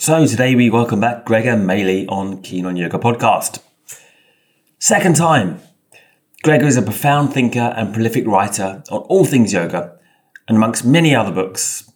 So today we welcome back Gregor Maehle on Keen on Yoga podcast. Second time. Gregor is a profound thinker and prolific writer on all things yoga, and amongst many other books,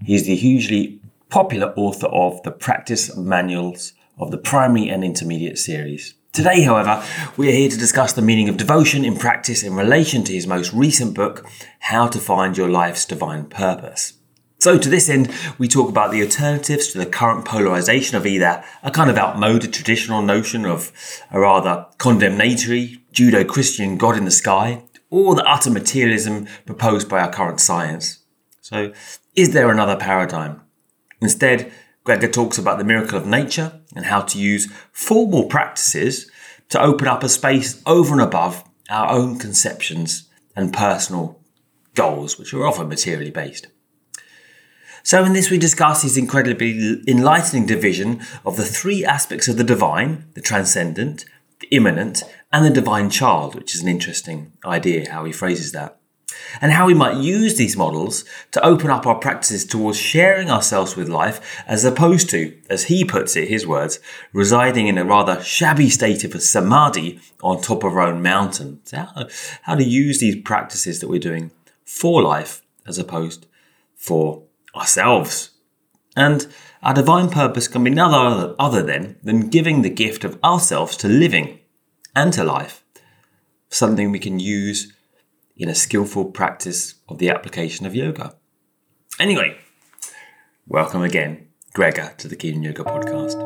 he is the hugely popular author of the practice manuals of the primary and intermediate series. Today, however, we are here to discuss the meaning of devotion in practice in relation to his most recent book, How to Find Your Life's Divine Purpose. So, to this end, we talk about the alternatives to the current polarization of either a kind of outmoded traditional notion of a rather condemnatory Judo Christian God in the sky, or the utter materialism proposed by our current science. So, is there another paradigm? Instead, Gregor talks about the miracle of nature and how to use formal practices to open up a space over and above our own conceptions and personal goals, which are often materially based. So, in this, we discuss his incredibly enlightening division of the three aspects of the divine the transcendent, the immanent, and the divine child, which is an interesting idea how he phrases that. And how we might use these models to open up our practices towards sharing ourselves with life, as opposed to, as he puts it, his words, residing in a rather shabby state of a samadhi on top of our own mountain. So how, how to use these practices that we're doing for life as opposed for ourselves. And our divine purpose can be none other, than, than giving the gift of ourselves to living and to life, something we can use in a skillful practice of the application of yoga. Anyway, welcome again, Gregor, to the Keen Yoga podcast.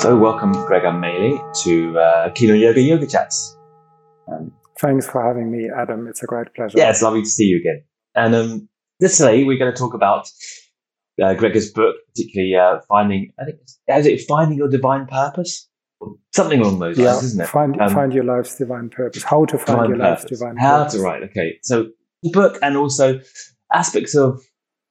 So, welcome, Gregor Maehle, to uh, Keen Yoga Yoga Chats. Um, Thanks for having me, Adam. It's a great pleasure. Yeah, it's lovely to see you again. And um, this today we're going to talk about uh, Gregor's book, particularly uh, finding. I think is it finding your divine purpose, something along those yeah, lines, isn't it? Find um, find your life's divine purpose. How to find your purpose. life's divine How purpose. How to write. Okay, so the book and also aspects of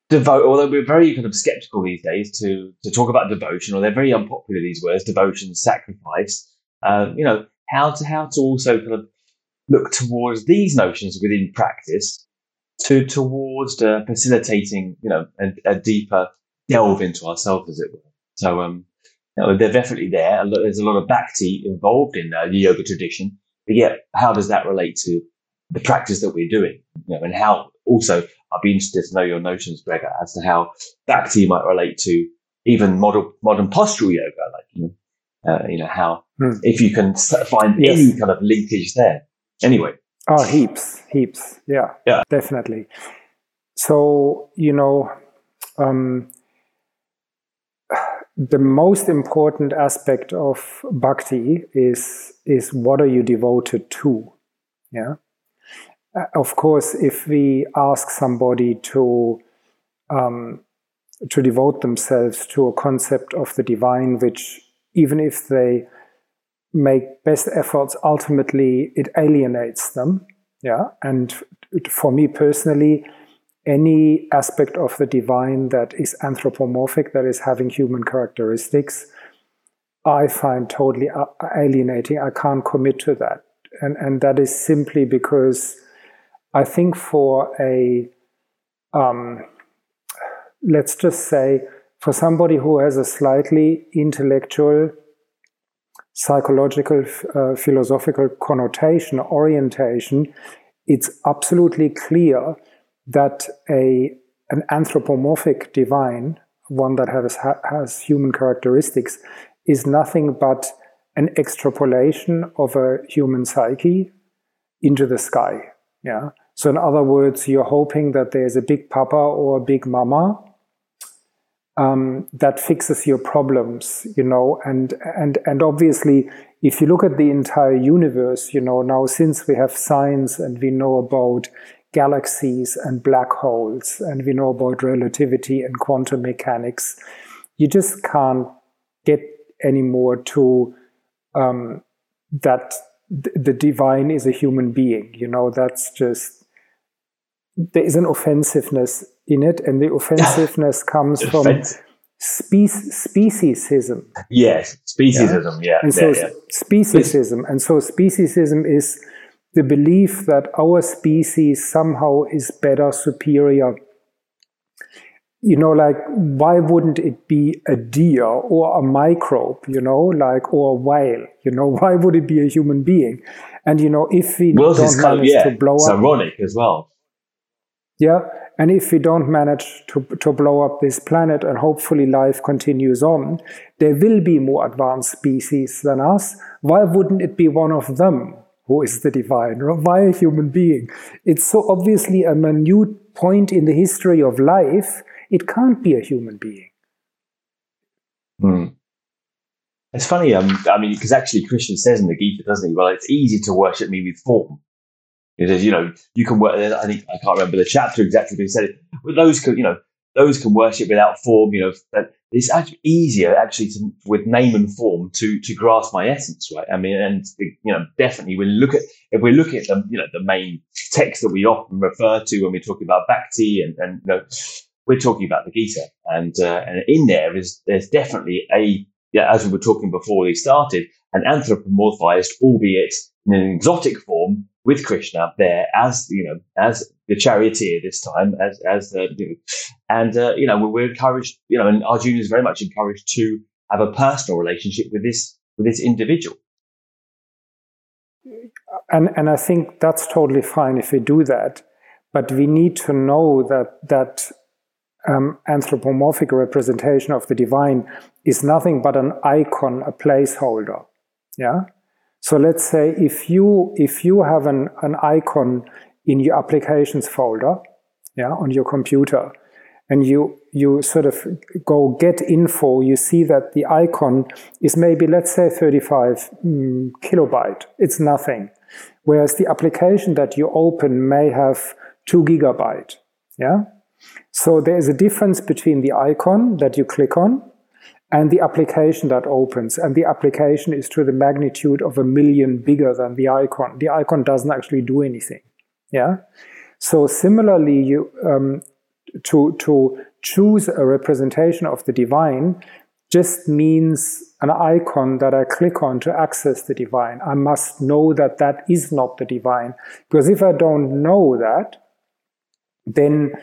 devote. Although we're very kind of skeptical these days to to talk about devotion, or they're very unpopular these words: devotion, sacrifice. Um, you know how to how to also kind of look towards these notions within practice to towards uh, facilitating, you know, a, a, deeper delve into ourselves, as it were. So, um, you know, they're definitely there. There's a lot of bhakti involved in uh, the yoga tradition, but yet, how does that relate to the practice that we're doing? You know, and how also, I'd be interested to know your notions, Gregor, as to how bhakti might relate to even modern modern postural yoga, like you know, uh, you know how hmm. if you can find yes. any kind of linkage there anyway. Oh, heaps, heaps. Yeah, yeah, definitely. So you know, um, the most important aspect of bhakti is is what are you devoted to? Yeah. Uh, of course, if we ask somebody to um, to devote themselves to a concept of the divine, which even if they make best efforts, ultimately it alienates them. Yeah. And for me personally, any aspect of the divine that is anthropomorphic, that is having human characteristics, I find totally alienating. I can't commit to that. And, and that is simply because I think for a, um, let's just say, for somebody who has a slightly intellectual psychological, uh, philosophical connotation, orientation, it's absolutely clear that a an anthropomorphic divine, one that has has human characteristics, is nothing but an extrapolation of a human psyche into the sky. Yeah. So in other words, you're hoping that there's a big papa or a big mama um, that fixes your problems, you know, and and and obviously, if you look at the entire universe, you know, now since we have science and we know about galaxies and black holes and we know about relativity and quantum mechanics, you just can't get anymore to um, that the divine is a human being. You know, that's just there is an offensiveness in it, and the offensiveness comes from spe- speciesism. Yes, speciesism. Yeah, yeah. and so yeah, yeah. speciesism, and so speciesism is the belief that our species somehow is better, superior. You know, like, why wouldn't it be a deer or a microbe, you know, like, or a whale? You know, why would it be a human being? And, you know, if we well, don't manage kind of, yeah, to blow up, it's up. ironic as well. Yeah. And if we don't manage to, to blow up this planet and hopefully life continues on, there will be more advanced species than us. Why wouldn't it be one of them who is the divine? Why a human being? It's so obviously a minute point in the history of life. It can't be a human being. Hmm. It's funny, um, I mean, because actually Krishna says in the Gita, doesn't he? Well, it's easy to worship me with form. He says, you know, you can work. I think I can't remember the chapter exactly, but he said, well, those can, you know, those can worship without form. You know, but it's actually easier actually to, with name and form to to grasp my essence, right? I mean, and you know, definitely we look at if we're looking at the you know the main text that we often refer to when we're talking about bhakti, and and you know, we're talking about the Gita, and uh, and in there is there's definitely a yeah, as we were talking before we started, an anthropomorphized, albeit in an exotic form, with Krishna there as you know as the charioteer this time as as the you know, and uh, you know we're encouraged you know and Arjuna is very much encouraged to have a personal relationship with this with this individual. And and I think that's totally fine if we do that, but we need to know that that um, anthropomorphic representation of the divine is nothing but an icon, a placeholder. Yeah. So let's say if you if you have an, an icon in your applications folder, yeah, on your computer, and you you sort of go get info, you see that the icon is maybe let's say 35 mm, kilobyte. It's nothing. Whereas the application that you open may have two gigabyte. Yeah. So there is a difference between the icon that you click on and the application that opens. And the application is to the magnitude of a million bigger than the icon. The icon doesn't actually do anything. Yeah. So similarly, you um, to to choose a representation of the divine just means an icon that I click on to access the divine. I must know that that is not the divine because if I don't know that, then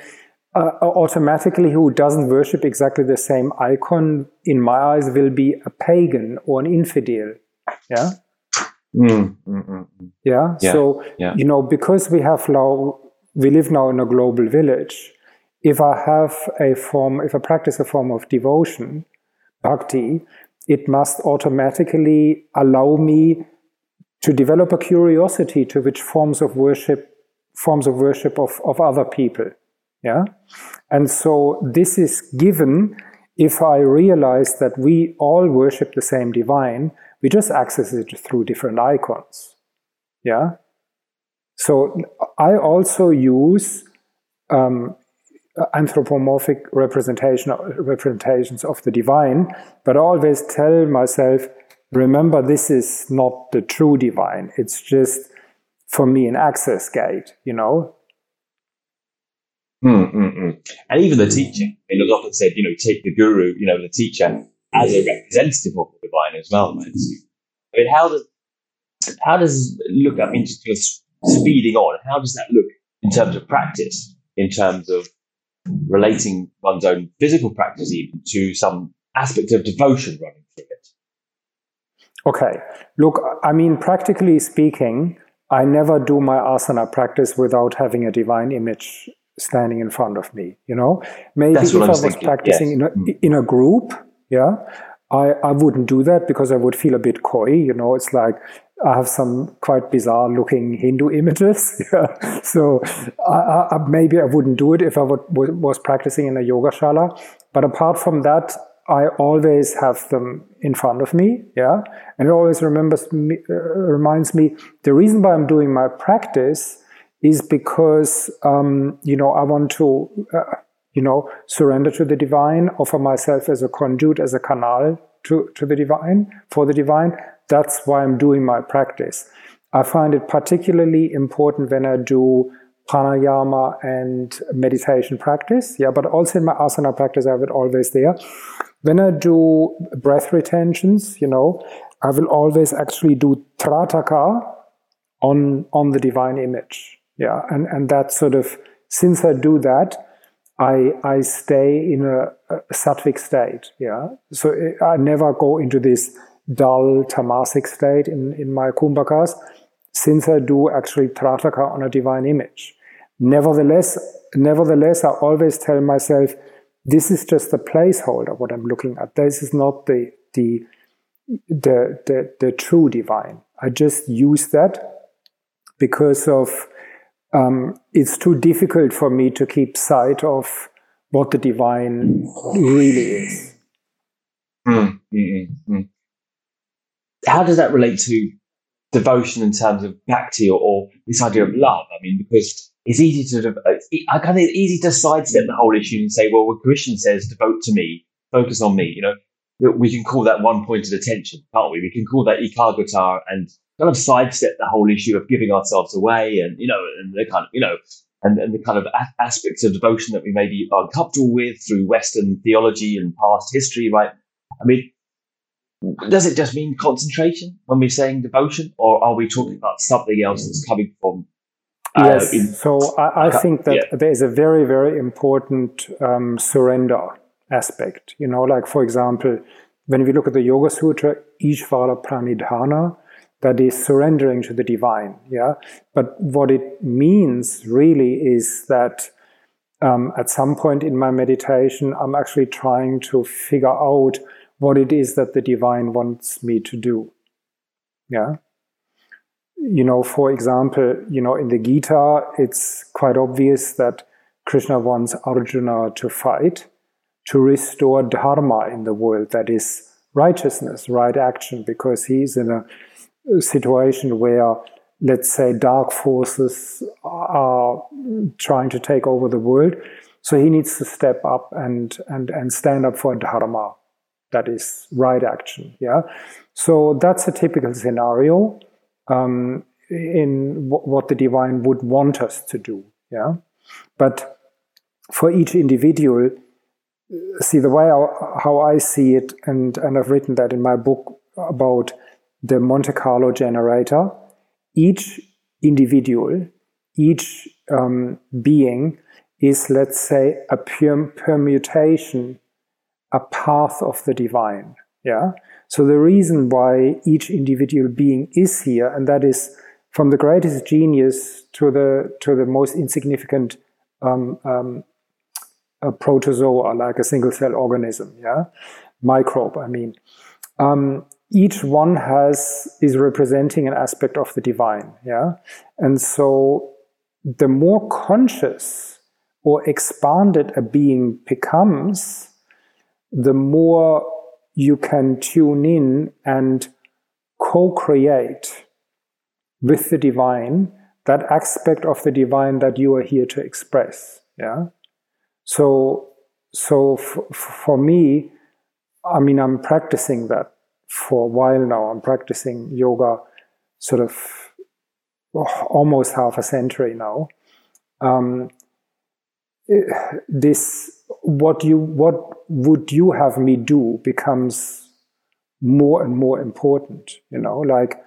uh, automatically who doesn't worship exactly the same icon in my eyes will be a pagan or an infidel yeah mm, mm, mm, yeah? yeah? so yeah. you know because we have now we live now in a global village if i have a form if i practice a form of devotion bhakti it must automatically allow me to develop a curiosity to which forms of worship forms of worship of, of other people yeah? And so this is given if I realize that we all worship the same divine, we just access it through different icons. Yeah? So I also use um, anthropomorphic representation representations of the divine, but I always tell myself, remember, this is not the true divine. It's just for me an access gate, you know, Mm, mm, mm. And even the teaching, I mean, it was often said, you know, take the guru, you know, the teacher as a representative of the divine as well. Right? I mean, how does how does look? I mean, just, just speeding on. How does that look in terms of practice? In terms of relating one's own physical practice even to some aspect of devotion running through it. Okay, look. I mean, practically speaking, I never do my asana practice without having a divine image standing in front of me. You know, maybe if I was, practicing yes. in, a, mm. in a group, yeah, I, I wouldn't do that because I would feel a bit coy. You know, it's like I have some quite bizarre looking Hindu images. Yeah. So I, I, maybe I wouldn't do it if I would, was practicing in a yoga shala. But apart from that, I always have them in front of me. Yeah. And it always remembers me, uh, reminds me the reason why I'm doing my practice is because um, you know I want to uh, you know surrender to the divine, offer myself as a conduit, as a canal to to the divine for the divine. That's why I'm doing my practice. I find it particularly important when I do pranayama and meditation practice. Yeah, but also in my asana practice, I have it always there. When I do breath retentions, you know, I will always actually do trataka on on the divine image. Yeah, and and that sort of since I do that, I I stay in a, a sattvic state. Yeah, so I never go into this dull tamasic state in in my kumbhakas, since I do actually trataka on a divine image. Nevertheless, nevertheless, I always tell myself this is just a placeholder. What I'm looking at. This is not the the the the, the true divine. I just use that because of um, it's too difficult for me to keep sight of what the divine really is. Mm, mm, mm, How does that relate to devotion in terms of bhakti or, or, this idea of love? I mean, because it's easy to, I kind of easy to sidestep the whole issue and say, well, when Krishna says devote to me, focus on me, you know, we can call that one pointed attention, can't we? We can call that ekagrata and kind of sidestep the whole issue of giving ourselves away and, you know, and the kind of, you know, and, and the kind of a- aspects of devotion that we may be uncomfortable with through Western theology and past history, right? I mean, does it just mean concentration when we're saying devotion, or are we talking about something else that's coming from? Uh, yes. In, so I, I think that yeah. there is a very, very important um, surrender aspect. You know, like for example, when we look at the Yoga Sutra, Ishvara Pranidhana, that is surrendering to the divine. Yeah. But what it means really is that um, at some point in my meditation, I'm actually trying to figure out what it is that the divine wants me to do. Yeah. You know, for example, you know, in the Gita, it's quite obvious that Krishna wants Arjuna to fight to restore dharma in the world, that is righteousness, right action, because he's in a situation where, let's say, dark forces are trying to take over the world. So he needs to step up and, and, and stand up for dharma that is right action. Yeah. So that's a typical scenario um, in w- what the divine would want us to do. Yeah. But for each individual, see the way I, how I see it, and, and I've written that in my book about the Monte Carlo generator, each individual, each um, being is, let's say, a permutation a path of the divine. Yeah. So the reason why each individual being is here, and that is from the greatest genius to the to the most insignificant um, um, protozoa, like a single cell organism, yeah, microbe. I mean, um, each one has is representing an aspect of the divine, yeah, and so the more conscious or expanded a being becomes, the more you can tune in and co create with the divine that aspect of the divine that you are here to express. Yeah. So, so f- for me, I mean, I'm practicing that for a while now. I'm practicing yoga sort of oh, almost half a century now. Um, this what you what would you have me do becomes more and more important you know like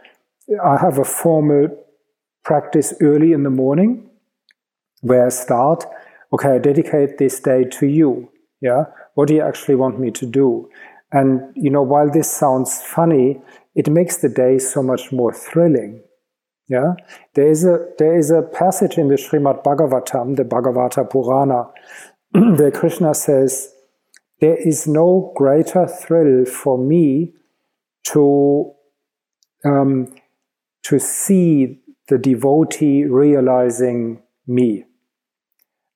i have a formal practice early in the morning where i start okay i dedicate this day to you yeah what do you actually want me to do and you know while this sounds funny it makes the day so much more thrilling yeah, there is a there is a passage in the Srimad Bhagavatam, the Bhagavata Purana, where Krishna says, "There is no greater thrill for me to um, to see the devotee realizing me.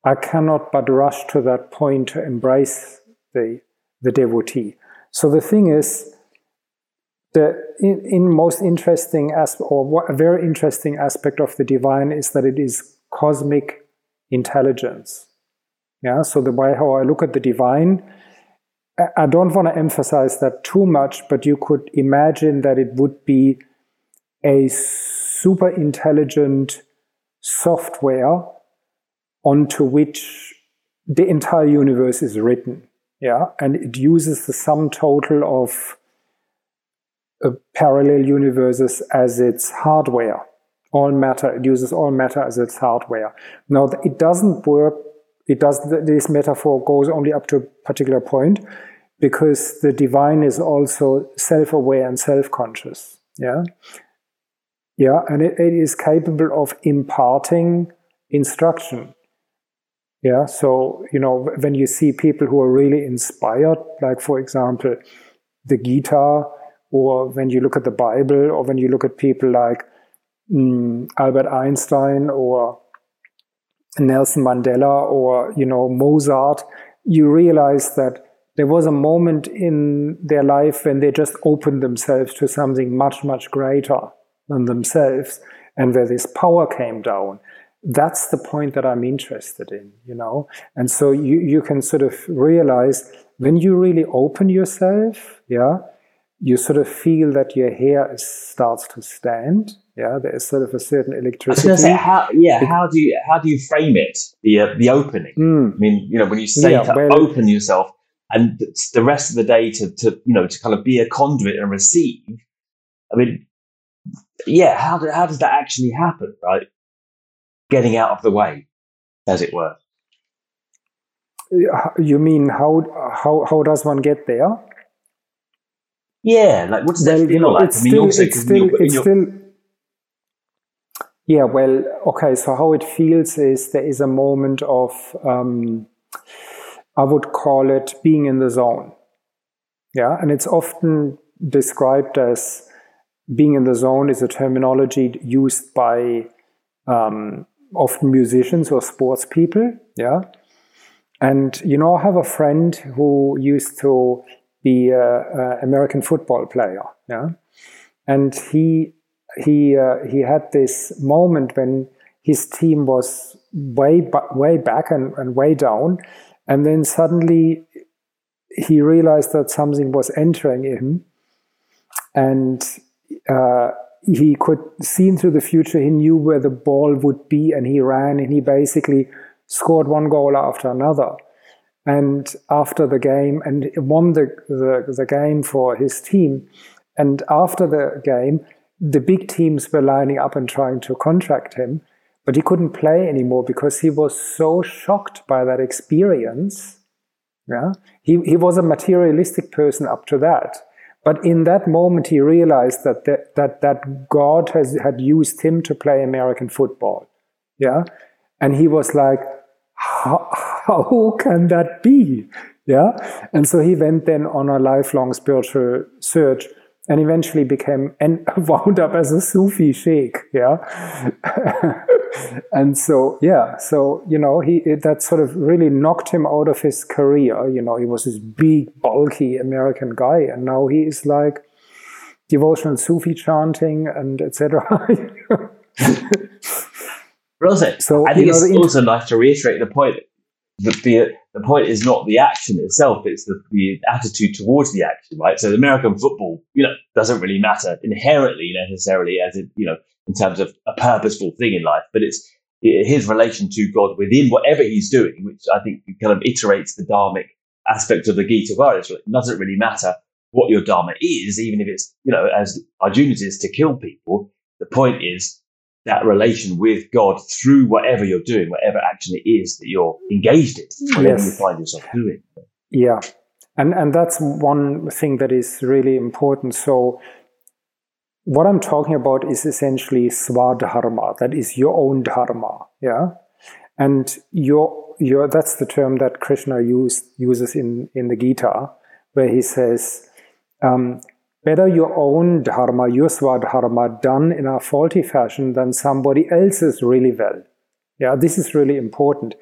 I cannot but rush to that point to embrace the the devotee." So the thing is, the in, in most interesting aspect, or what, a very interesting aspect of the divine is that it is cosmic intelligence. Yeah, so the way how I look at the divine, I don't want to emphasize that too much, but you could imagine that it would be a super intelligent software onto which the entire universe is written. Yeah, and it uses the sum total of uh, parallel universes as its hardware all matter. It uses all matter as its hardware. Now, it doesn't work. It does. This metaphor goes only up to a particular point because the divine is also self-aware and self-conscious. Yeah. Yeah. And it, it is capable of imparting instruction. Yeah. So, you know, when you see people who are really inspired, like, for example, the Gita, or when you look at the Bible, or when you look at people like mm, Albert Einstein or Nelson Mandela or, you know, Mozart, you realize that there was a moment in their life when they just opened themselves to something much, much greater than themselves and where this power came down. That's the point that I'm interested in, you know? And so you, you can sort of realize when you really open yourself, yeah, you sort of feel that your hair is, starts to stand. Yeah, there is sort of a certain electricity. Say, how, yeah, how do you how do you frame it? The uh, the opening. Mm. I mean, you know, when you say yeah, to well, open yourself, and the rest of the day to to you know to kind of be a conduit and receive. I mean, yeah, how do, how does that actually happen? Right, getting out of the way, as it were. You mean how how how does one get there? Yeah, like what does that well, feel you know, like? It's I mean, still, it's still, it's still. Yeah, well, okay. So how it feels is there is a moment of, um, I would call it being in the zone. Yeah, and it's often described as being in the zone is a terminology used by um, often musicians or sports people. Yeah, and you know, I have a friend who used to be an American football player. Yeah, and he he uh, he had this moment when his team was way way back and, and way down, and then suddenly he realized that something was entering him, and uh, he could see into the future. He knew where the ball would be, and he ran, and he basically scored one goal after another and after the game and won the, the, the game for his team. And after the game, the big teams were lining up and trying to contract him, but he couldn't play anymore because he was so shocked by that experience. Yeah, he, he was a materialistic person up to that. But in that moment, he realized that, that, that, that God has, had used him to play American football. Yeah. And he was like, how, how can that be? Yeah. And so he went then on a lifelong spiritual search and eventually became and wound up as a Sufi sheikh. Yeah. and so, yeah. So, you know, he, that sort of really knocked him out of his career. You know, he was this big, bulky American guy. And now he is like devotional Sufi chanting and etc. But so, I think it's know, also nice to reiterate the point that the the point is not the action itself; it's the, the attitude towards the action, right? So, American football, you know, doesn't really matter inherently necessarily as it, you know, in terms of a purposeful thing in life, but it's his relation to God within whatever he's doing, which I think kind of iterates the dharmic aspect of the Gita. Well, it doesn't really matter what your dharma is, even if it's, you know, as Arjuna's is to kill people. The point is that relation with God through whatever you're doing, whatever action it is that you're engaged in, whatever yes. you find yourself doing. Yeah. And, and that's one thing that is really important. So, what I'm talking about is essentially swadharma, that is your own dharma. Yeah. And your, your, that's the term that Krishna used, uses in, in the Gita, where he says, um, better your own dharma, your swadharma, done in a faulty fashion than somebody else's really well. Yeah, this is really important.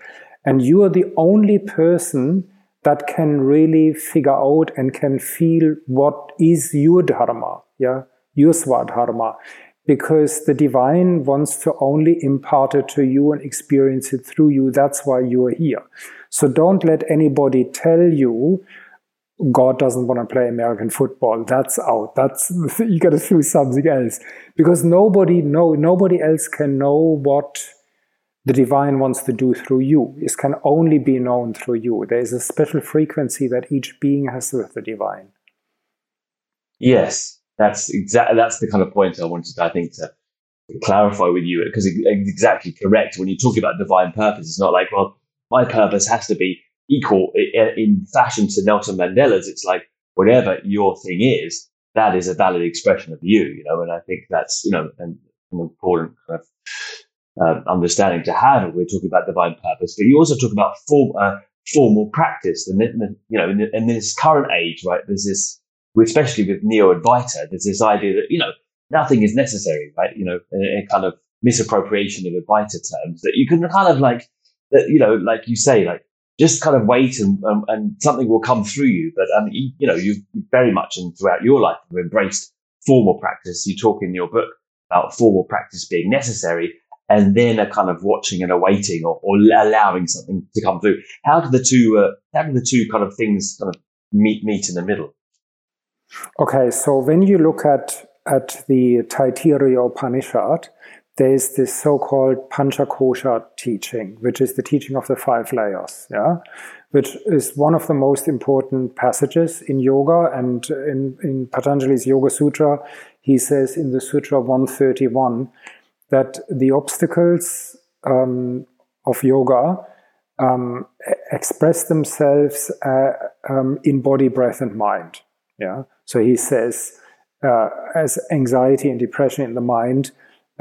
And you are the only person that can really figure out and can feel what is your dharma, yeah, your swadharma. Because the divine wants to only impart it to you and experience it through you. That's why you are here. So don't let anybody tell you God doesn't want to play American football. That's out. That's you got to do something else because nobody know nobody else can know what the divine wants to do through you. It can only be known through you. There is a special frequency that each being has with the divine. Yes, that's exactly that's the kind of point I wanted. I think to clarify with you because it's exactly correct. When you talk about divine purpose, it's not like, well, my purpose has to be equal in fashion to Nelson Mandela's. It's like whatever your thing is, that is a valid expression of you, you know. And I think that's you know an, an important kind of uh, understanding to have. We're talking about divine purpose, but you also talk about form, uh, formal practice. And you know, in, in this current age, right? There's this, especially with Neo Advaita, there's this idea that you know nothing is necessary, right? You know, a, a kind of misappropriation of Advaita terms that you can kind of like that, you know, like you say, like just kind of wait and, um, and something will come through you. But, um, you, you know, you've very much and throughout your life, you've embraced formal practice. You talk in your book about formal practice being necessary and then a kind of watching and awaiting or, or allowing something to come through. How do the two, uh, how do the two kind of things kind of meet, meet in the middle? Okay. So when you look at, at the Taittiriya Upanishad, there's this so-called Panchakosha teaching, which is the teaching of the five layers, yeah, which is one of the most important passages in yoga. And in, in Patanjali's Yoga Sutra, he says in the Sutra 131 that the obstacles um, of yoga um, express themselves uh, um, in body, breath, and mind. Yeah. So he says, uh, as anxiety and depression in the mind,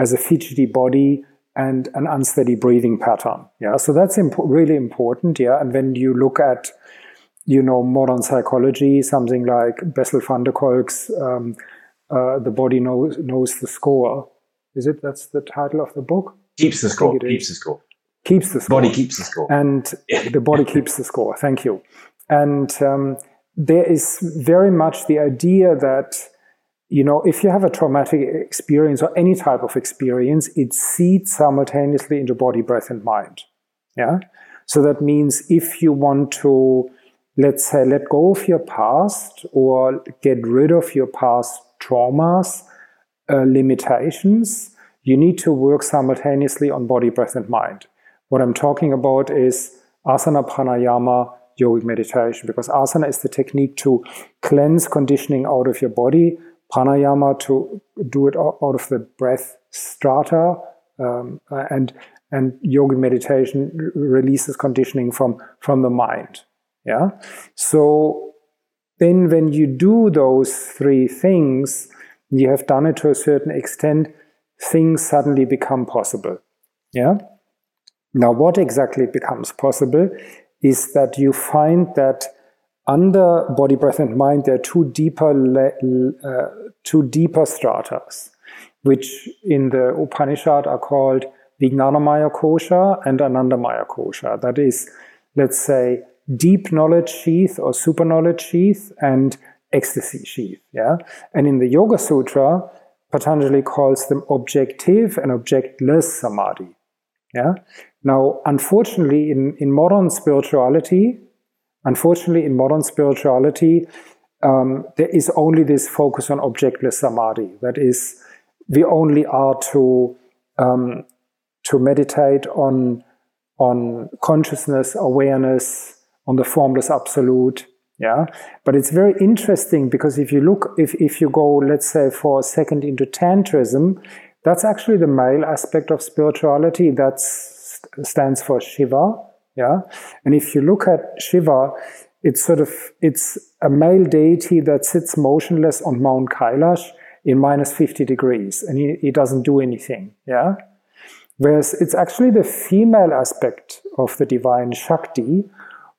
as a fidgety body and an unsteady breathing pattern. Yeah, so that's imp- really important. Yeah, and when you look at you know modern psychology, something like Bessel van der Kolk's um, uh, "The Body Knows Knows the Score." Is it? That's the title of the book. Keeps the score. Keeps the score. Keeps the score. Body keeps the score. And the body keeps the score. Thank you. And um, there is very much the idea that you know, if you have a traumatic experience or any type of experience, it seeds simultaneously into body, breath, and mind. Yeah. So that means if you want to, let's say, let go of your past or get rid of your past traumas, uh, limitations, you need to work simultaneously on body, breath, and mind. What I'm talking about is asana, pranayama, yogic meditation, because asana is the technique to cleanse conditioning out of your body pranayama to do it out of the breath strata, um, and and yoga meditation releases conditioning from from the mind. Yeah, so then when you do those three things, you have done it to a certain extent. Things suddenly become possible. Yeah. Now, what exactly becomes possible is that you find that under body, breath, and mind, there are two deeper, uh, two deeper stratas, which in the Upanishad are called Vijnanamaya Kosha and Anandamaya Kosha. That is, let's say, deep knowledge sheath or super knowledge sheath and ecstasy sheath. Yeah, and in the Yoga Sutra, Patanjali calls them objective and objectless samadhi. Yeah. Now, unfortunately, in, in modern spirituality, Unfortunately, in modern spirituality, um, there is only this focus on objectless samadhi. That is, we only are to um, to meditate on on consciousness, awareness, on the formless absolute. Yeah, but it's very interesting because if you look, if if you go, let's say, for a second into tantrism, that's actually the male aspect of spirituality. That stands for Shiva yeah. And if you look at Shiva, it's sort of, it's a male deity that sits motionless on Mount Kailash in minus 50 degrees and he, he doesn't do anything. Yeah. Whereas it's actually the female aspect of the divine Shakti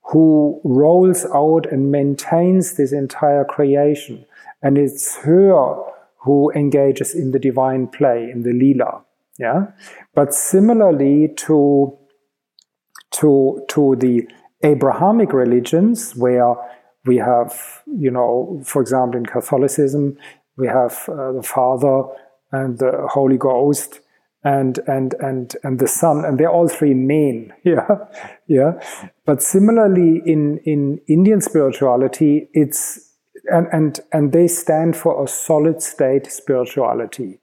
who rolls out and maintains this entire creation. And it's her who engages in the divine play, in the lila. Yeah. But similarly to to, to the Abrahamic religions, where we have, you know, for example, in Catholicism, we have uh, the Father and the Holy Ghost and and and and the Son, and they're all three men. Yeah, yeah. But similarly, in in Indian spirituality, it's and and and they stand for a solid state spirituality.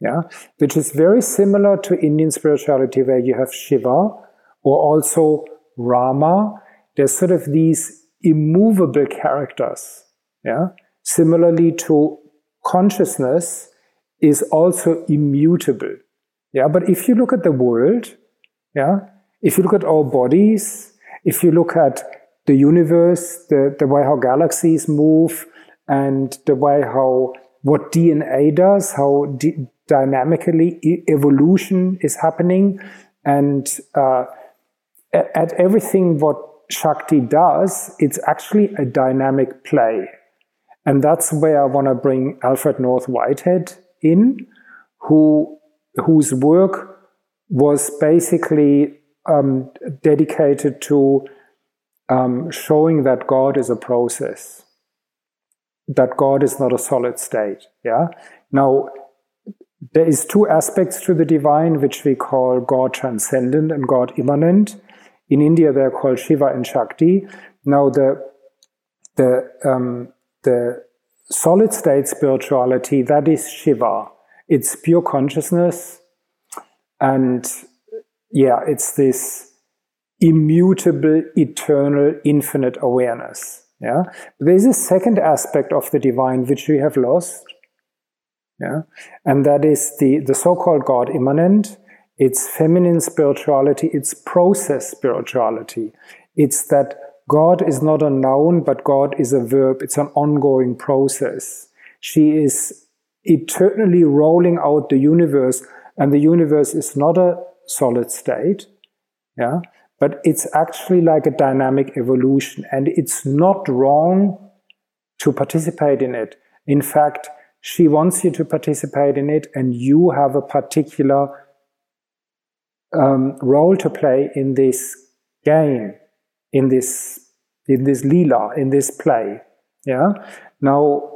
Yeah, which is very similar to Indian spirituality, where you have Shiva, or also Rama. There's sort of these immovable characters. Yeah. Similarly to consciousness is also immutable. Yeah, but if you look at the world, yeah, if you look at our bodies, if you look at the universe, the, the way how galaxies move, and the way how what DNA does, how di- dynamically evolution is happening, and uh, at everything what Shakti does, it's actually a dynamic play. And that's where I want to bring Alfred North Whitehead in, who whose work was basically um, dedicated to um, showing that God is a process, that God is not a solid state. Yeah. Now, there is two aspects to the divine which we call God transcendent and God immanent. In India, they're called Shiva and Shakti. Now, the the um, the solid state spirituality that is Shiva. It's pure consciousness, and yeah, it's this immutable, eternal, infinite awareness. Yeah, but there's a second aspect of the divine which we have lost. Yeah, and that is the the so-called God immanent. It's feminine spirituality. It's process spirituality. It's that God is not a noun, but God is a verb. It's an ongoing process. She is eternally rolling out the universe, and the universe is not a solid state. Yeah. But it's actually like a dynamic evolution, and it's not wrong to participate in it. In fact, she wants you to participate in it, and you have a particular um, role to play in this game, in this in this lila, in this play. Yeah. Now,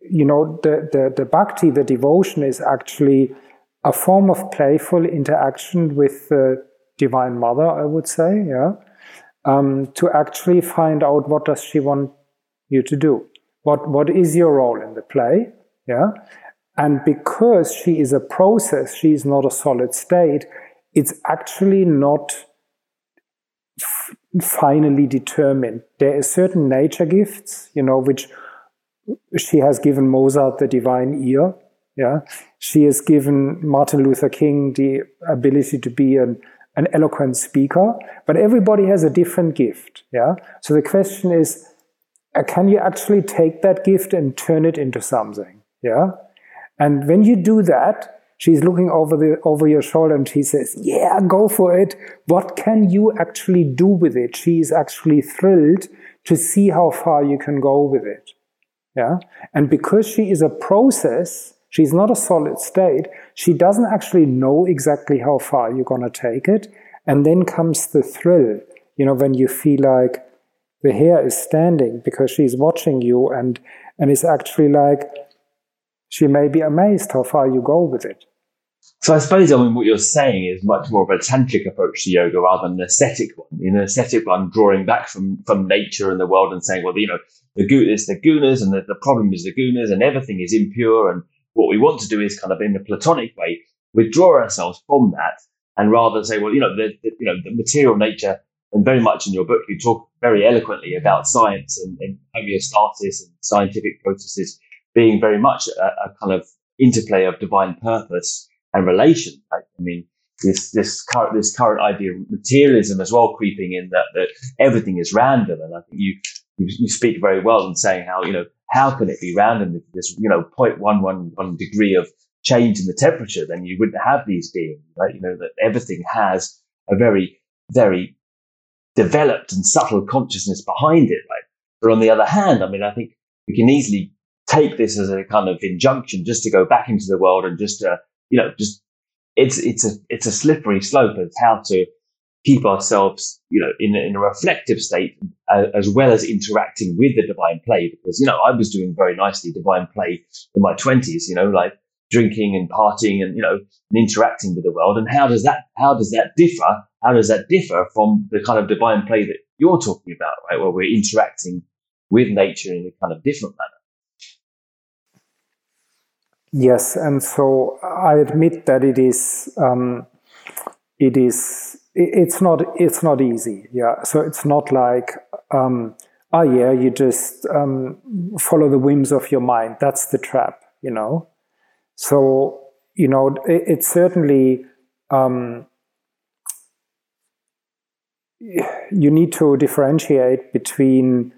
you know, the, the, the bhakti, the devotion is actually a form of playful interaction with the Divine Mother, I would say, yeah, um, to actually find out what does she want you to do. What, what is your role in the play? Yeah. And because she is a process, she is not a solid state, it's actually not finally determined. There are certain nature gifts, you know, which she has given Mozart the divine ear. Yeah, she has given Martin Luther King the ability to be an, an eloquent speaker, but everybody has a different gift. Yeah, so the question is, uh, can you actually take that gift and turn it into something? Yeah, and when you do that, she's looking over the over your shoulder and she says, "Yeah, go for it. What can you actually do with it?" She is actually thrilled to see how far you can go with it. Yeah, and because she is a process, she's not a solid state. She doesn't actually know exactly how far you're gonna take it, and then comes the thrill. You know, when you feel like the hair is standing because she's watching you and and it's actually like she may be amazed how far you go with it. So I suppose I mean what you're saying is much more of a tantric approach to yoga rather than an ascetic one. You know, ascetic one drawing back from from nature and the world and saying, well, you know, the it's the gunas and the, the problem is the gunas and everything is impure and what we want to do is kind of in a platonic way withdraw ourselves from that and rather say, well, you know, the, the you know the material nature and very much in your book you talk very eloquently about science and, and homeostasis and scientific processes being very much a, a kind of interplay of divine purpose and relation. I mean, this this current this current idea of materialism as well creeping in that that everything is random, and I think you you, you speak very well in saying how you know how can it be random if there's you know 0.111 degree of change in the temperature, then you wouldn't have these beings, right? You know that everything has a very very developed and subtle consciousness behind it, right? But on the other hand, I mean, I think we can easily take this as a kind of injunction just to go back into the world and just to, you know, just it's it's a it's a slippery slope of how to keep ourselves, you know, in, in a reflective state uh, as well as interacting with the divine play. Because you know, I was doing very nicely divine play in my twenties, you know, like drinking and partying and you know and interacting with the world. And how does that how does that differ? How does that differ from the kind of divine play that you're talking about, right? Where we're interacting with nature in a kind of different manner. Yes, and so I admit that it is um, it is it's not it's not easy. Yeah, so it's not like um, oh yeah, you just um, follow the whims of your mind. That's the trap, you know. So, you know, it, it's certainly, um, you need to differentiate between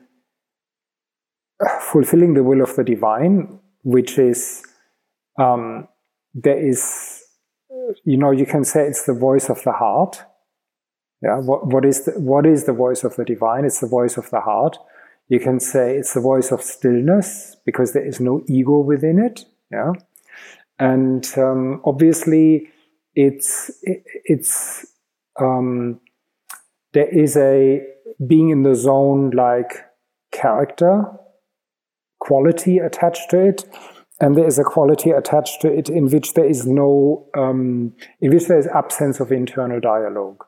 fulfilling the will of the divine, which is, um, there is, you know, you can say it's the voice of the heart. Yeah, what, what is the, what is the voice of the divine? It's the voice of the heart. You can say it's the voice of stillness because there is no ego within it. Yeah, and um, obviously it's it, it's um, there is a being in the zone like character quality attached to it and there is a quality attached to it in which there is no um, in which there is absence of internal dialogue.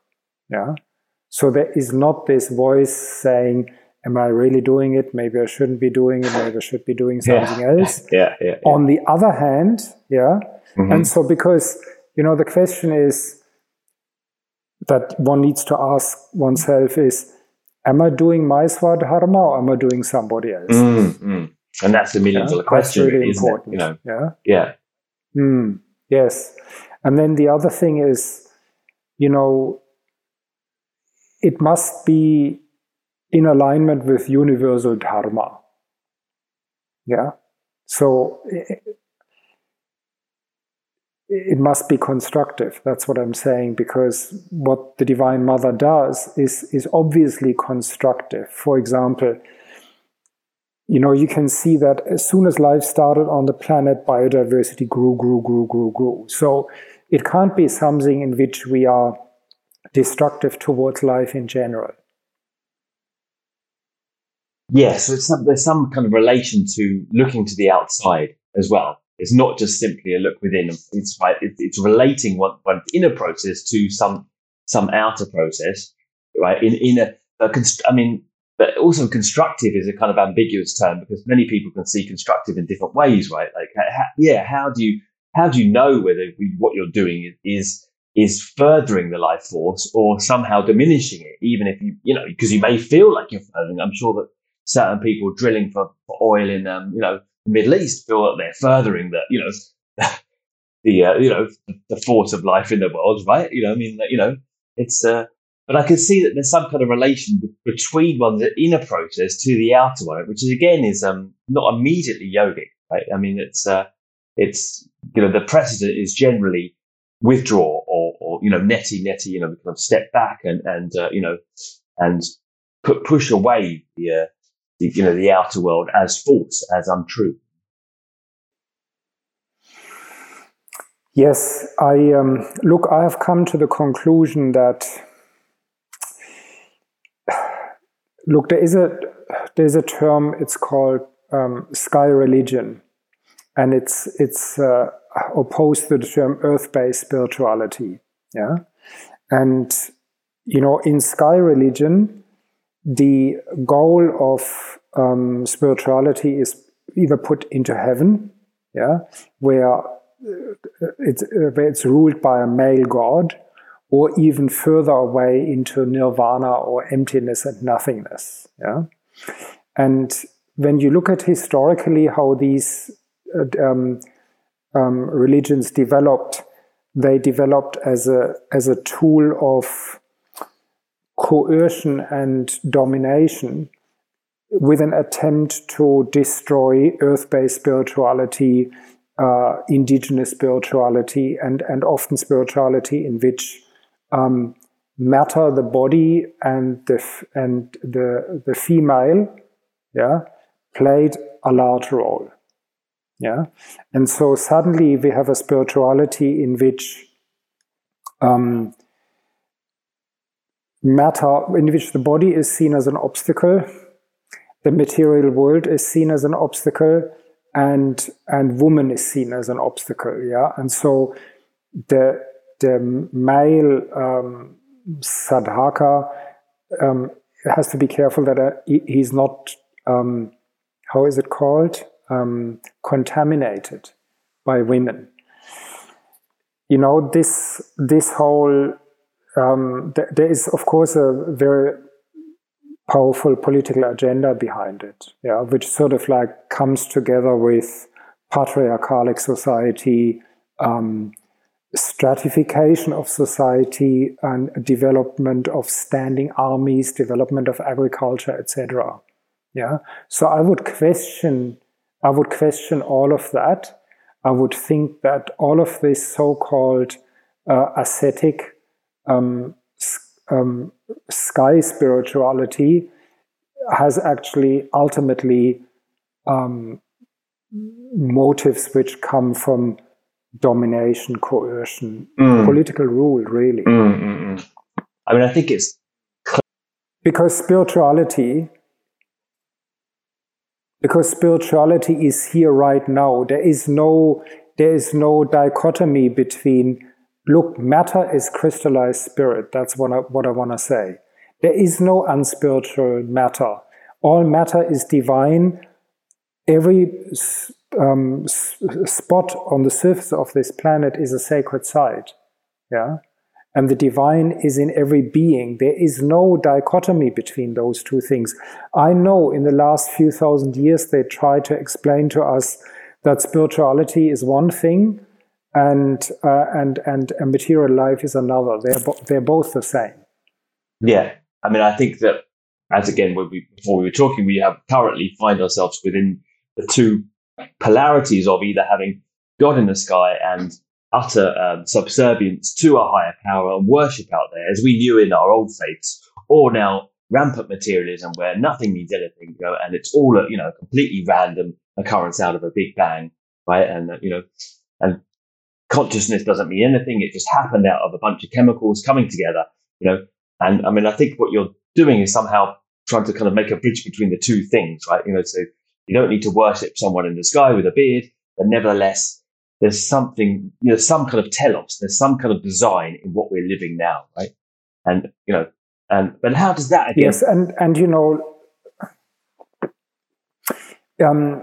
Yeah? So there is not this voice saying am i really doing it? Maybe i shouldn't be doing it. Maybe i should be doing something yeah. else. Yeah, yeah, yeah, on the other hand yeah? Mm-hmm. and so because you know the question is that one needs to ask oneself is am i doing my swadharma or am i doing somebody else? Mm-hmm. And that's the million dollar question really isn't important it? you know. Yeah. Yeah. Mm, yes. And then the other thing is you know it must be in alignment with universal dharma. Yeah? So it must be constructive. That's what I'm saying, because what the Divine Mother does is, is obviously constructive. For example, you know, you can see that as soon as life started on the planet, biodiversity grew, grew, grew, grew, grew. So it can't be something in which we are destructive towards life in general. Yes, so some, there's some kind of relation to looking to the outside as well. It's not just simply a look within. It's right. It's relating one, one inner process to some some outer process, right? In in a, a const- I mean, but also constructive is a kind of ambiguous term because many people can see constructive in different ways, right? Like, how, yeah, how do you how do you know whether what you're doing is is furthering the life force or somehow diminishing it, even if you you know because you may feel like you're furthering. I'm sure that certain people drilling for, for oil in um, you know the Middle East feel that they're furthering the, you know, the, uh, you know, the force of life in the world, right? You know, I mean, you know, it's, uh, but I can see that there's some kind of relation between one's inner process to the outer one, which is again is um, not immediately yogic, right? I mean, it's uh, it's you know the precedent is generally withdraw or, or you know neti neti, you know, kind of step back and and uh, you know and put push away the uh, you know, the outer world as false, as untrue. Yes, I um, look. I have come to the conclusion that look, there is a there's a term. It's called um, sky religion, and it's it's uh, opposed to the term earth-based spirituality. Yeah, and you know, in sky religion, the goal of um, spirituality is either put into heaven, yeah, where uh, it's, uh, where it's ruled by a male god, or even further away into nirvana or emptiness and nothingness. Yeah, and when you look at historically how these uh, um, um, religions developed, they developed as a as a tool of coercion and domination with an attempt to destroy earth-based spirituality, uh, indigenous spirituality, and and often spirituality in which um, matter, the body, and the and the the female, yeah, played a large role. Yeah, and so suddenly we have a spirituality in which um, matter, in which the body is seen as an obstacle, the material world is seen as an obstacle, and and woman is seen as an obstacle. Yeah, and so the the male um, sadhaka um, has to be careful that uh, he's not um, how is it called um, contaminated by women. You know this this whole um, th- there is, of course, a very powerful political agenda behind it, yeah, which sort of like comes together with patriarchalic society, um, stratification of society, and development of standing armies, development of agriculture, etc. Yeah. So I would question, I would question all of that. I would think that all of this so-called uh, ascetic um, um, sky spirituality has actually ultimately um, motives which come from domination, coercion, mm. political rule, really. Mm, mm, mm. I mean, I think it's because spirituality because spirituality is here right now there is no there is no dichotomy between look matter is crystallized spirit that's what i, what I want to say there is no unspiritual matter all matter is divine every um, spot on the surface of this planet is a sacred site yeah and the divine is in every being. There is no dichotomy between those two things. I know in the last few thousand years they try to explain to us that spirituality is one thing and uh, and and a material life is another. They're bo- they're both the same. Yeah, I mean, I think that as again when we, before we were talking, we have currently find ourselves within the two polarities of either having God in the sky and utter um, subservience to a higher power and worship out there, as we knew in our old faiths, or now rampant materialism where nothing means anything, you know, and it's all a you know completely random occurrence out of a big bang, right? And uh, you know, and consciousness doesn't mean anything; it just happened out of a bunch of chemicals coming together, you know. And I mean, I think what you're doing is somehow trying to kind of make a bridge between the two things, right? You know, so you don't need to worship someone in the sky with a beard, but nevertheless there's something, you know, some kind of telos, there's some kind of design in what we're living now, right? And, you know, and, but how does that again? Yes, and, and, you know, um,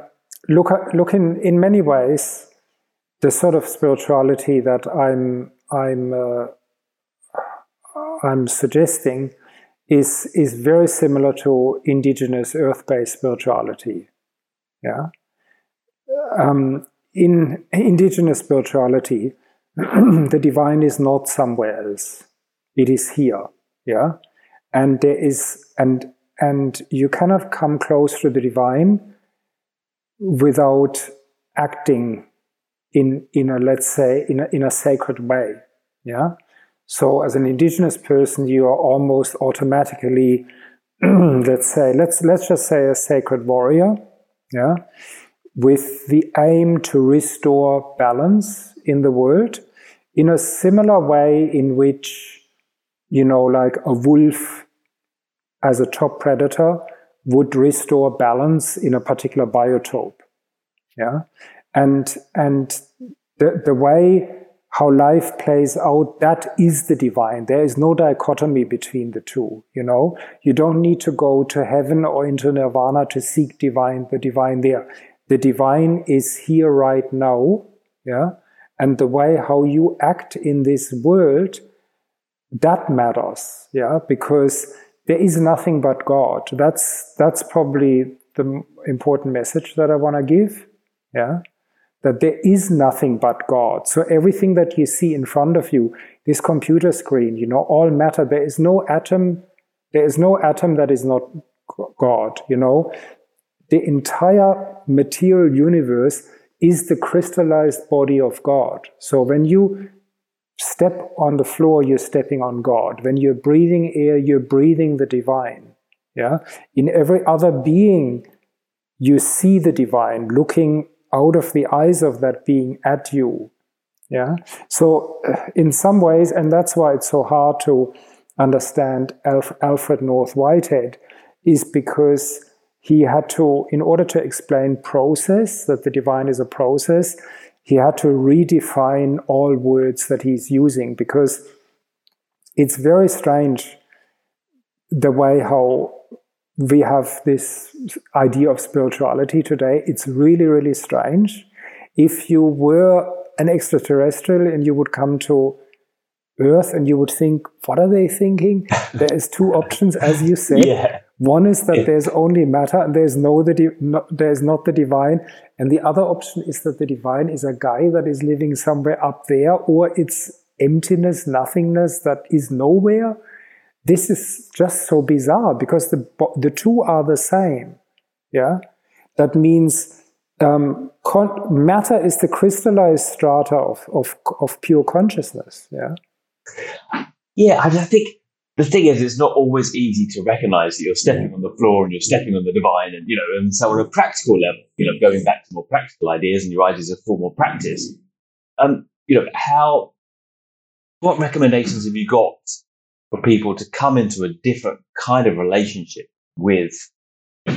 look, look in, in many ways, the sort of spirituality that I'm, I'm, uh, I'm suggesting is, is very similar to indigenous earth-based spirituality. Yeah. Um, in indigenous spirituality, the divine is not somewhere else. It is here. Yeah. And there is, and, and you cannot come close to the divine without acting in, in a, let's say, in a, in a sacred way. Yeah. So as an indigenous person, you are almost automatically, let's say, let's, let's just say a sacred warrior. Yeah with the aim to restore balance in the world in a similar way in which, you know, like a wolf as a top predator would restore balance in a particular biotope. Yeah. And, and the, the way how life plays out, that is the divine. There is no dichotomy between the two, you know. You don't need to go to heaven or into nirvana to seek divine, the divine there the divine is here right now, yeah, and the way how you act in this world, that matters, yeah, because there is nothing but God. That's that's probably the important message that I want to give, yeah, that there is nothing but God. So everything that you see in front of you, this computer screen, you know, all matter. There is no atom. There is no atom that is not God, you know the entire material universe is the crystallized body of God. So when you step on the floor, you're stepping on God. When you're breathing air, you're breathing the divine. Yeah. In every other being, you see the divine looking out of the eyes of that being at you. Yeah. So uh, in some ways, and that's why it's so hard to understand Alf- Alfred North Whitehead, is because he had to, in order to explain process, that the divine is a process, he had to redefine all words that he's using because it's very strange the way how we have this idea of spirituality today. It's really, really strange. If you were an extraterrestrial and you would come to Earth and you would think, what are they thinking? There is two options, as you said. Yeah One is that yeah. there's only matter and there's no the no, there's not the divine, and the other option is that the divine is a guy that is living somewhere up there, or it's emptiness, nothingness that is nowhere. This is just so bizarre because the the two are the same. Yeah, that means um, matter is the crystallized strata of, of, of pure consciousness. Yeah. Yeah, I, think the thing is, it's not always easy to recognize that you're stepping on the floor and you're stepping on the divine, and you know, and so on a practical level, you know, going back to more practical ideas and your ideas of formal practice. Um, you know, how, what recommendations have you got for people to come into a different kind of relationship with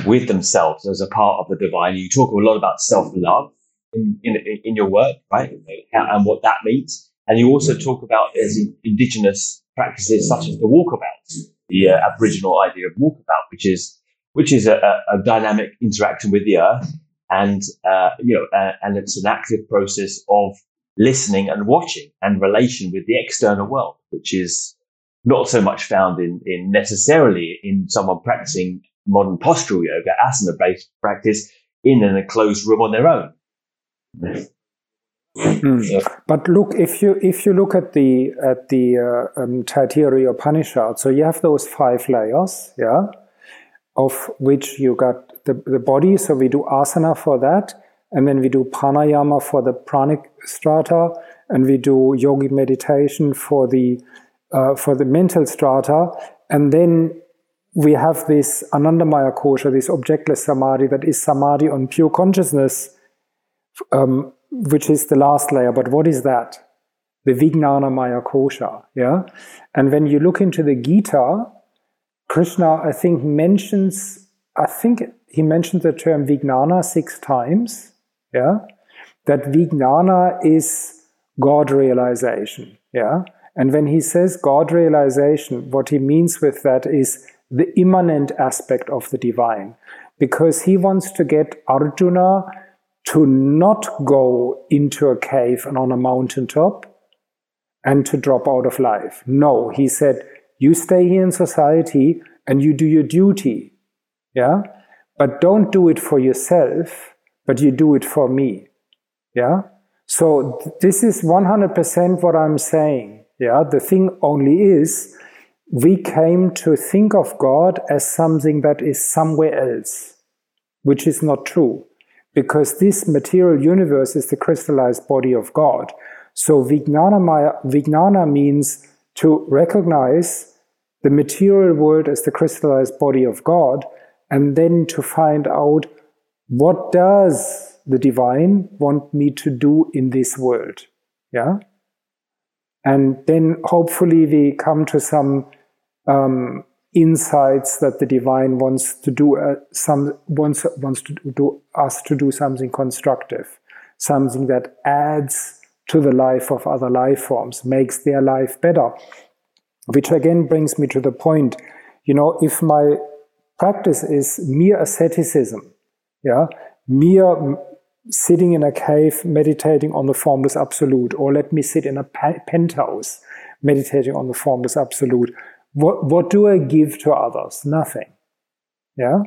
with themselves as a part of the divine. You talk a lot about self love in, in, in, your work, right? And what that means. And you also talk about as indigenous practices such as the walkabout, the uh, Aboriginal idea of walkabout, which is which is a, a dynamic interaction with the earth, and uh, you know, uh, and it's an active process of listening and watching and relation with the external world, which is not so much found in, in necessarily in someone practicing modern postural yoga, asana based practice in an enclosed room on their own. Mm. But look, if you if you look at the at the uh, um, Taittiriya Upanishad, so you have those five layers, yeah, of which you got the, the body. So we do asana for that, and then we do pranayama for the pranic strata, and we do yogi meditation for the uh, for the mental strata, and then we have this Anandamaya kosha, this objectless samadhi that is samadhi on pure consciousness, um, which is the last layer. But what is that? The Vijnanamaya kosha, yeah? And when you look into the Gita, Krishna, I think, mentions, I think he mentions the term Vijnana six times, yeah? That Vijnana is God realization, yeah? And when he says God realization, what he means with that is the immanent aspect of the divine because he wants to get Arjuna to not go into a cave and on a mountaintop and to drop out of life. No, he said, you stay here in society and you do your duty. Yeah. But don't do it for yourself, but you do it for me. Yeah. So th- this is 100% what I'm saying. Yeah. The thing only is we came to think of God as something that is somewhere else, which is not true, because this material universe is the crystallized body of God. So Vijnana, Vijnana means to recognize the material world as the crystallized body of God, and then to find out what does the divine want me to do in this world. Yeah? And then hopefully we come to some um, insights that the divine wants to do uh, some wants wants to do us to do something constructive, something that adds to the life of other life forms, makes their life better. Which again brings me to the point, you know, if my practice is mere asceticism, yeah, mere sitting in a cave meditating on the formless absolute, or let me sit in a penthouse meditating on the formless absolute, what, what do I give to others? Nothing. Yeah?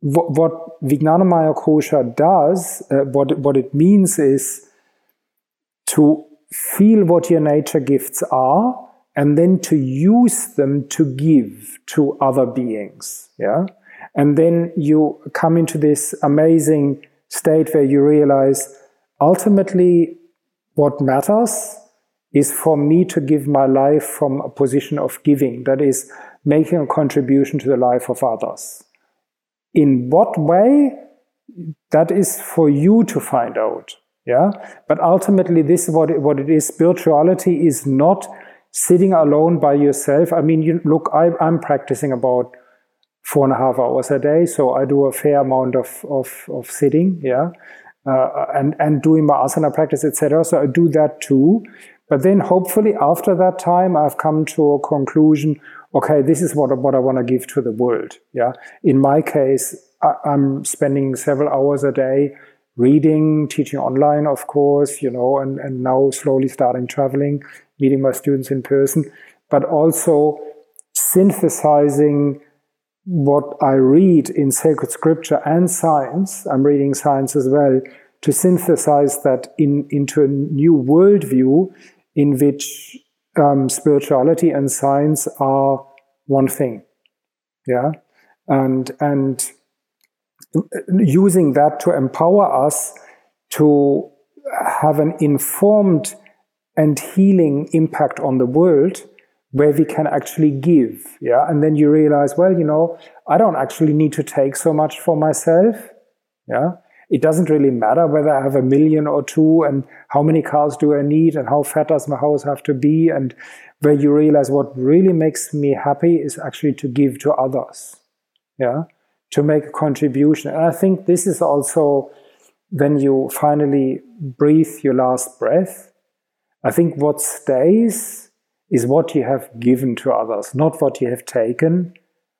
What, what Kosha does, uh, what, what it means is to feel what your nature gifts are and then to use them to give to other beings. Yeah? And then you come into this amazing state where you realize ultimately what matters is for me to give my life from a position of giving, that is, making a contribution to the life of others. In what way? That is for you to find out. Yeah. But ultimately, this is what it, what it is. Spirituality is not sitting alone by yourself. I mean, you, look, I, I'm practicing about four and a half hours a day, so I do a fair amount of, of, of sitting. Yeah. Uh, and, and doing my asana practice, etc. So I do that too. But then hopefully after that time, I've come to a conclusion, okay, this is what, what I want to give to the world. Yeah. In my case, I, I'm spending several hours a day reading, teaching online, of course, you know, and, and now slowly starting traveling, meeting my students in person, but also synthesizing what I read in sacred scripture and science, I'm reading science as well, to synthesize that in, into a new worldview in which um, spirituality and science are one thing. Yeah. And, and using that to empower us to have an informed and healing impact on the world where we can actually give. Yeah. And then you realize, well, you know, I don't actually need to take so much for myself. Yeah. It doesn't really matter whether I have a million or two and how many cars do I need and how fat does my house have to be. And where you realize what really makes me happy is actually to give to others. Yeah. To make a contribution. And I think this is also when you finally breathe your last breath. I think what stays is what you have given to others, not what you have taken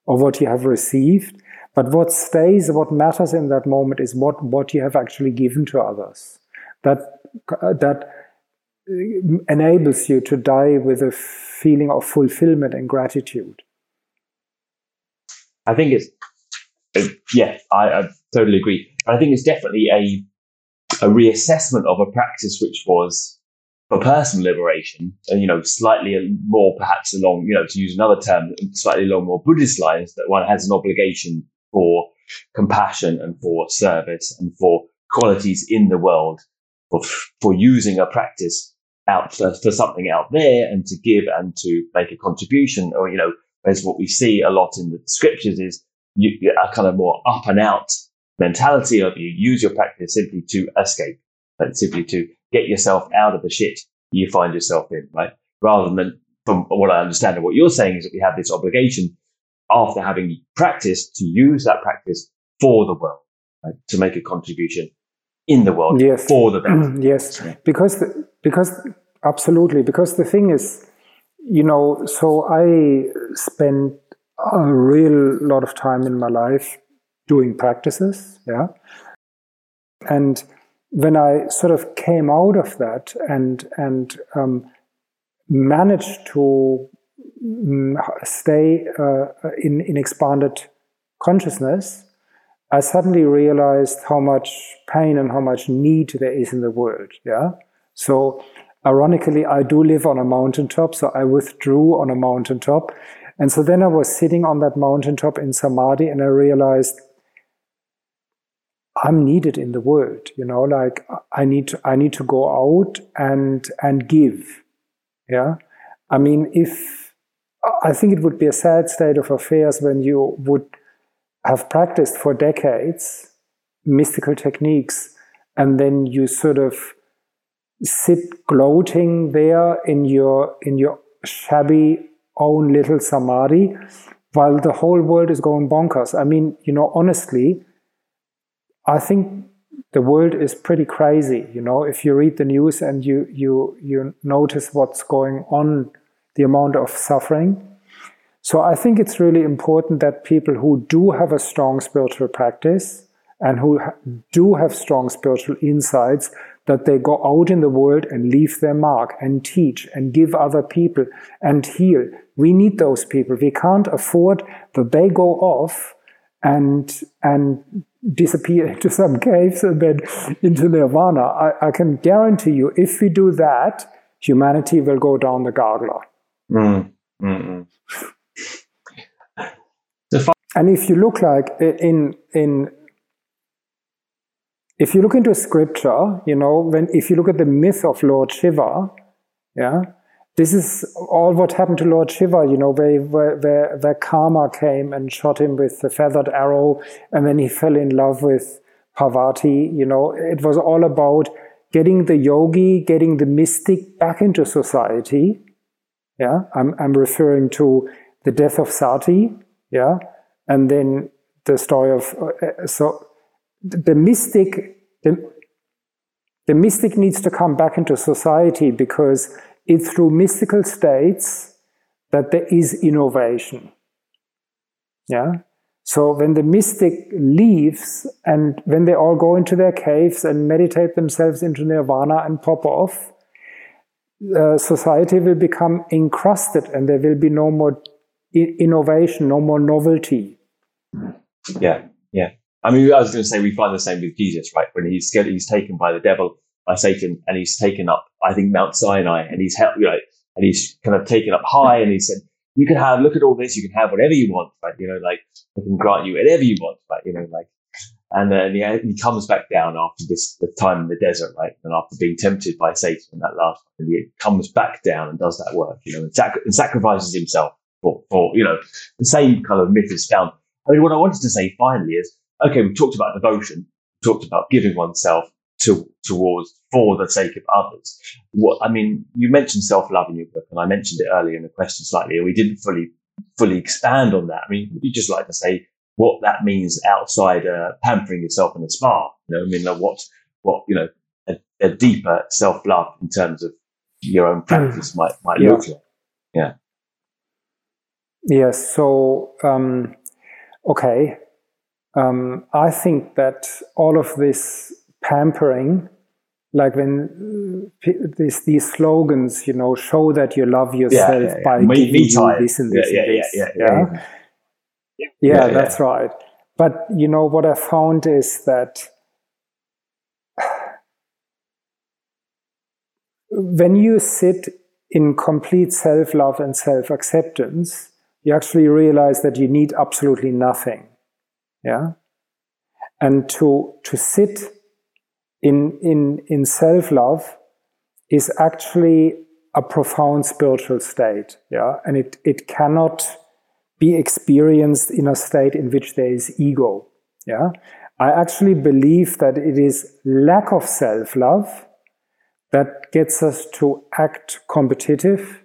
or what you have received. But what stays, what matters in that moment is what, what you have actually given to others. That, uh, that enables you to die with a feeling of fulfillment and gratitude. I think it's, uh, yeah, I, I totally agree. I think it's definitely a, a reassessment of a practice which was for personal liberation, and you know, slightly more perhaps along, you know, to use another term, slightly along more Buddhist lines, that one has an obligation for compassion and for service and for qualities in the world, for for using a practice out for, for something out there and to give and to make a contribution, or you know, as what we see a lot in the scriptures is you, a kind of more up and out mentality of you. Use your practice simply to escape and simply to get yourself out of the shit you find yourself in, right? Rather than, from what I understand of what you're saying, is that we have this obligation after having practiced to use that practice for the world, right? to make a contribution in the world yes. for the better. yes, because the, because absolutely because the thing is, you know, so I spent a real lot of time in my life doing practices, yeah, and when I sort of came out of that and and um, managed to mm, stay uh, in in expanded consciousness, I suddenly realized how much pain and how much need there is in the world. Yeah, so ironically, I do live on a mountaintop, so I withdrew on a mountaintop, and so then I was sitting on that mountaintop in samadhi, and I realized I'm needed in the world, you know, like I need to, I need to go out and, and give. Yeah. I mean, if I think it would be a sad state of affairs when you would have practiced for decades mystical techniques and then you sort of sit gloating there in your, in your shabby own little samadhi while the whole world is going bonkers. I mean, you know, honestly, I think the world is pretty crazy. You know, if you read the news and you you you notice what's going on, the amount of suffering. So I think it's really important that people who do have a strong spiritual practice and who do have strong spiritual insights that they go out in the world and leave their mark and teach and give other people and heal. We need those people. We can't afford that they go off and and disappear into some caves and then into nirvana. I, I can guarantee you, if we do that, humanity will go down the gargler. Mm, mm, mm. and if you look like in in if you look into scripture, you know, when if you look at the myth of Lord Shiva, yeah, this is all what happened to Lord Shiva, you know, where, where, where, Kama came and shot him with the feathered arrow, and then he fell in love with Parvati. You know, it was all about getting the yogi, getting the mystic back into society. Yeah, I'm, I'm referring to the death of Sati. Yeah, and then the story of uh, so the mystic. The, the mystic needs to come back into society because it's through mystical states that there is innovation. Yeah. So when the mystic leaves and when they all go into their caves and meditate themselves into nirvana and pop off, uh, society will become encrusted and there will be no more innovation, no more novelty. Yeah, yeah. I mean, I was going to say we find the same with Jesus, right? When he's he's taken by the devil, Satan, and he's taken up, I think, Mount Sinai, and he's held, you know, and he's kind of taken up high, and he said, "You can have, look at all this, you can have whatever you want, right? You know, like I can grant you whatever you want, right? You know, like." And then he, he comes back down after this the time in the desert, right? And after being tempted by Satan that last, and he comes back down and does that work, you know, and, sac- and sacrifices himself for, for, you know, the same kind of myth is found. I mean, what I wanted to say finally is okay, we've talked about devotion, we talked about giving oneself to, towards for the sake of others. What I mean, you mentioned self love in your book, and I mentioned it earlier in the question slightly, and we didn't fully fully expand on that. I mean, would you just like to say what that means outside uh, pampering yourself in a spa? You know, I mean, like what what you know, a, a deeper self love in terms of your own practice mm. might might yeah. look like. Yeah. Yes. So, um, okay, um, I think that all of this pampering, like when uh, these, these slogans, you know, show that you love yourself yeah, yeah, yeah. by me, giving me you this and this and this. Yeah, yeah, that's right. But you know what I found is that when you sit in complete self love and self acceptance, you actually realize that you need absolutely nothing yeah and to to sit in in in self-love is actually a profound spiritual state yeah? And it it cannot be experienced in a state in which there is ego yeah? I actually believe that it is lack of self-love that gets us to act competitive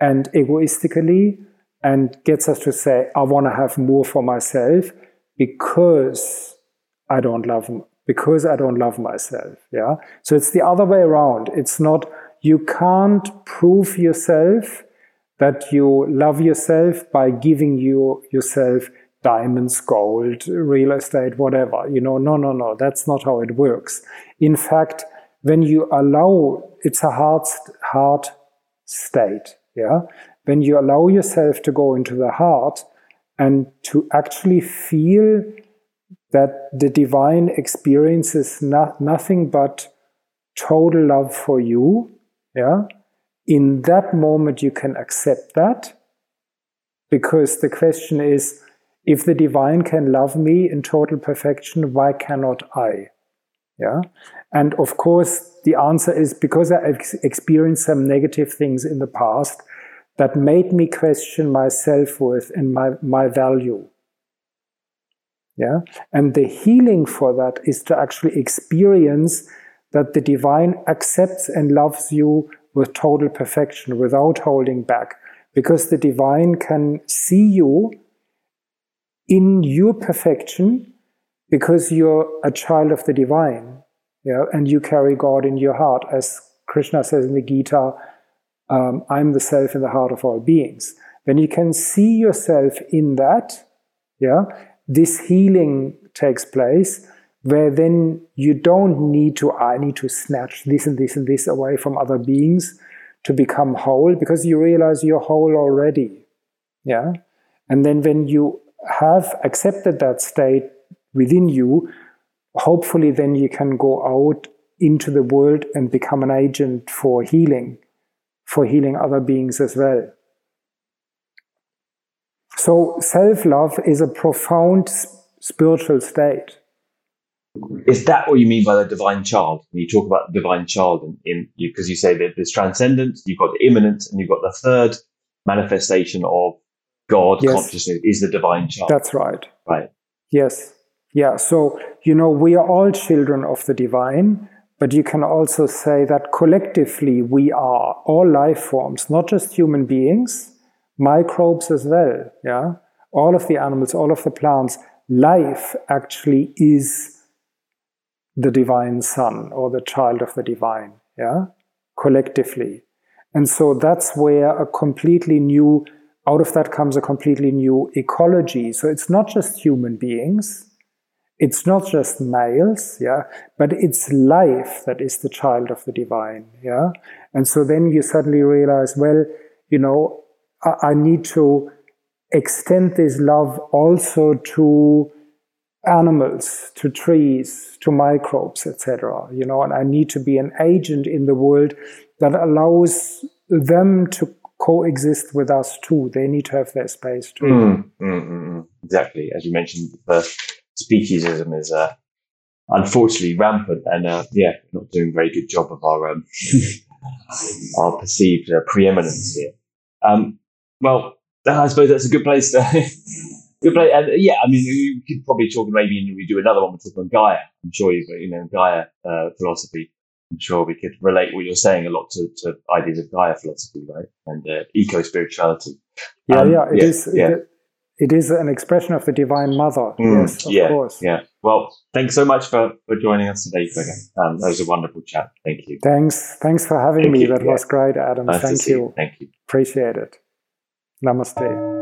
and egoistically and gets us to say i want to have more for myself because I don't love because I don't love myself. Yeah. So it's the other way around. It's not you can't prove yourself that you love yourself by giving you yourself diamonds, gold, real estate, whatever. You know, no, no, no. That's not how it works. In fact, when you allow, it's a hard, hard state. Yeah. When you allow yourself to go into the heart, and to actually feel that the divine experience is not, nothing but total love for you, yeah, in that moment you can accept that because the question is if the divine can love me in total perfection, why cannot I? Yeah. And of course, the answer is because I experienced some negative things in the past, that made me question my self worth and my, my value. Yeah. And the healing for that is to actually experience that the divine accepts and loves you with total perfection without holding back. Because the divine can see you in your perfection because you're a child of the divine. Yeah, and you carry God in your heart, as Krishna says in the Gita, um, I'm the self in the heart of all beings. When you can see yourself in that, yeah, this healing takes place where then you don't need to, I need to snatch this and this and this away from other beings to become whole because you realize you're whole already. Yeah. And then when you have accepted that state within you, hopefully then you can go out into the world and become an agent for healing for healing other beings as well. So, self love is a profound spiritual state. Is that what you mean by the divine child? When you talk about the divine child, in, in you because you say that there's transcendent, you've got the immanent, and you've got the third manifestation of God yes. consciousness is the divine child. That's right. Right. Yes. Yeah. So you know we are all children of the divine, but you can also say that collectively we are all life forms, not just human beings, microbes as well. Yeah. All of the animals, all of the plants, life actually is the divine son or the child of the divine. Yeah. Collectively. And so that's where a completely new, out of that comes a completely new ecology. So it's not just human beings it's not just males, yeah, but it's life that is the child of the divine, yeah. And so then you suddenly realize, well, you know, I, I need to extend this love also to animals, to trees, to microbes, etc. You know, and I need to be an agent in the world that allows them to coexist with us too. They need to have their space too. Mm, mm, mm, mm. exactly, as you mentioned, the speciesism is uh, unfortunately rampant, and uh, yeah, not doing a very good job of our um, our perceived uh, preeminence here. Um, well, I suppose that's a good place to. good place, and yeah, I mean, we could probably talk maybe and we do another one. we talk on Gaia. I'm sure you've you know Gaia uh, philosophy. I'm sure we could relate what you're saying a lot to, to ideas of Gaia philosophy, right? And uh, eco spirituality. Yeah, um, yeah, it yeah, is, yeah. It, it is an expression of the Divine Mother. Mm, yes, of yeah, course. Yeah. Well, thanks so much for, for joining us today, Gregor. Um, that was a wonderful chat. Thank you. Thanks. Thanks for having Thank me. You. That yeah. was great, Adam. Nice Thank you. you. Thank you. Appreciate it. Namaste.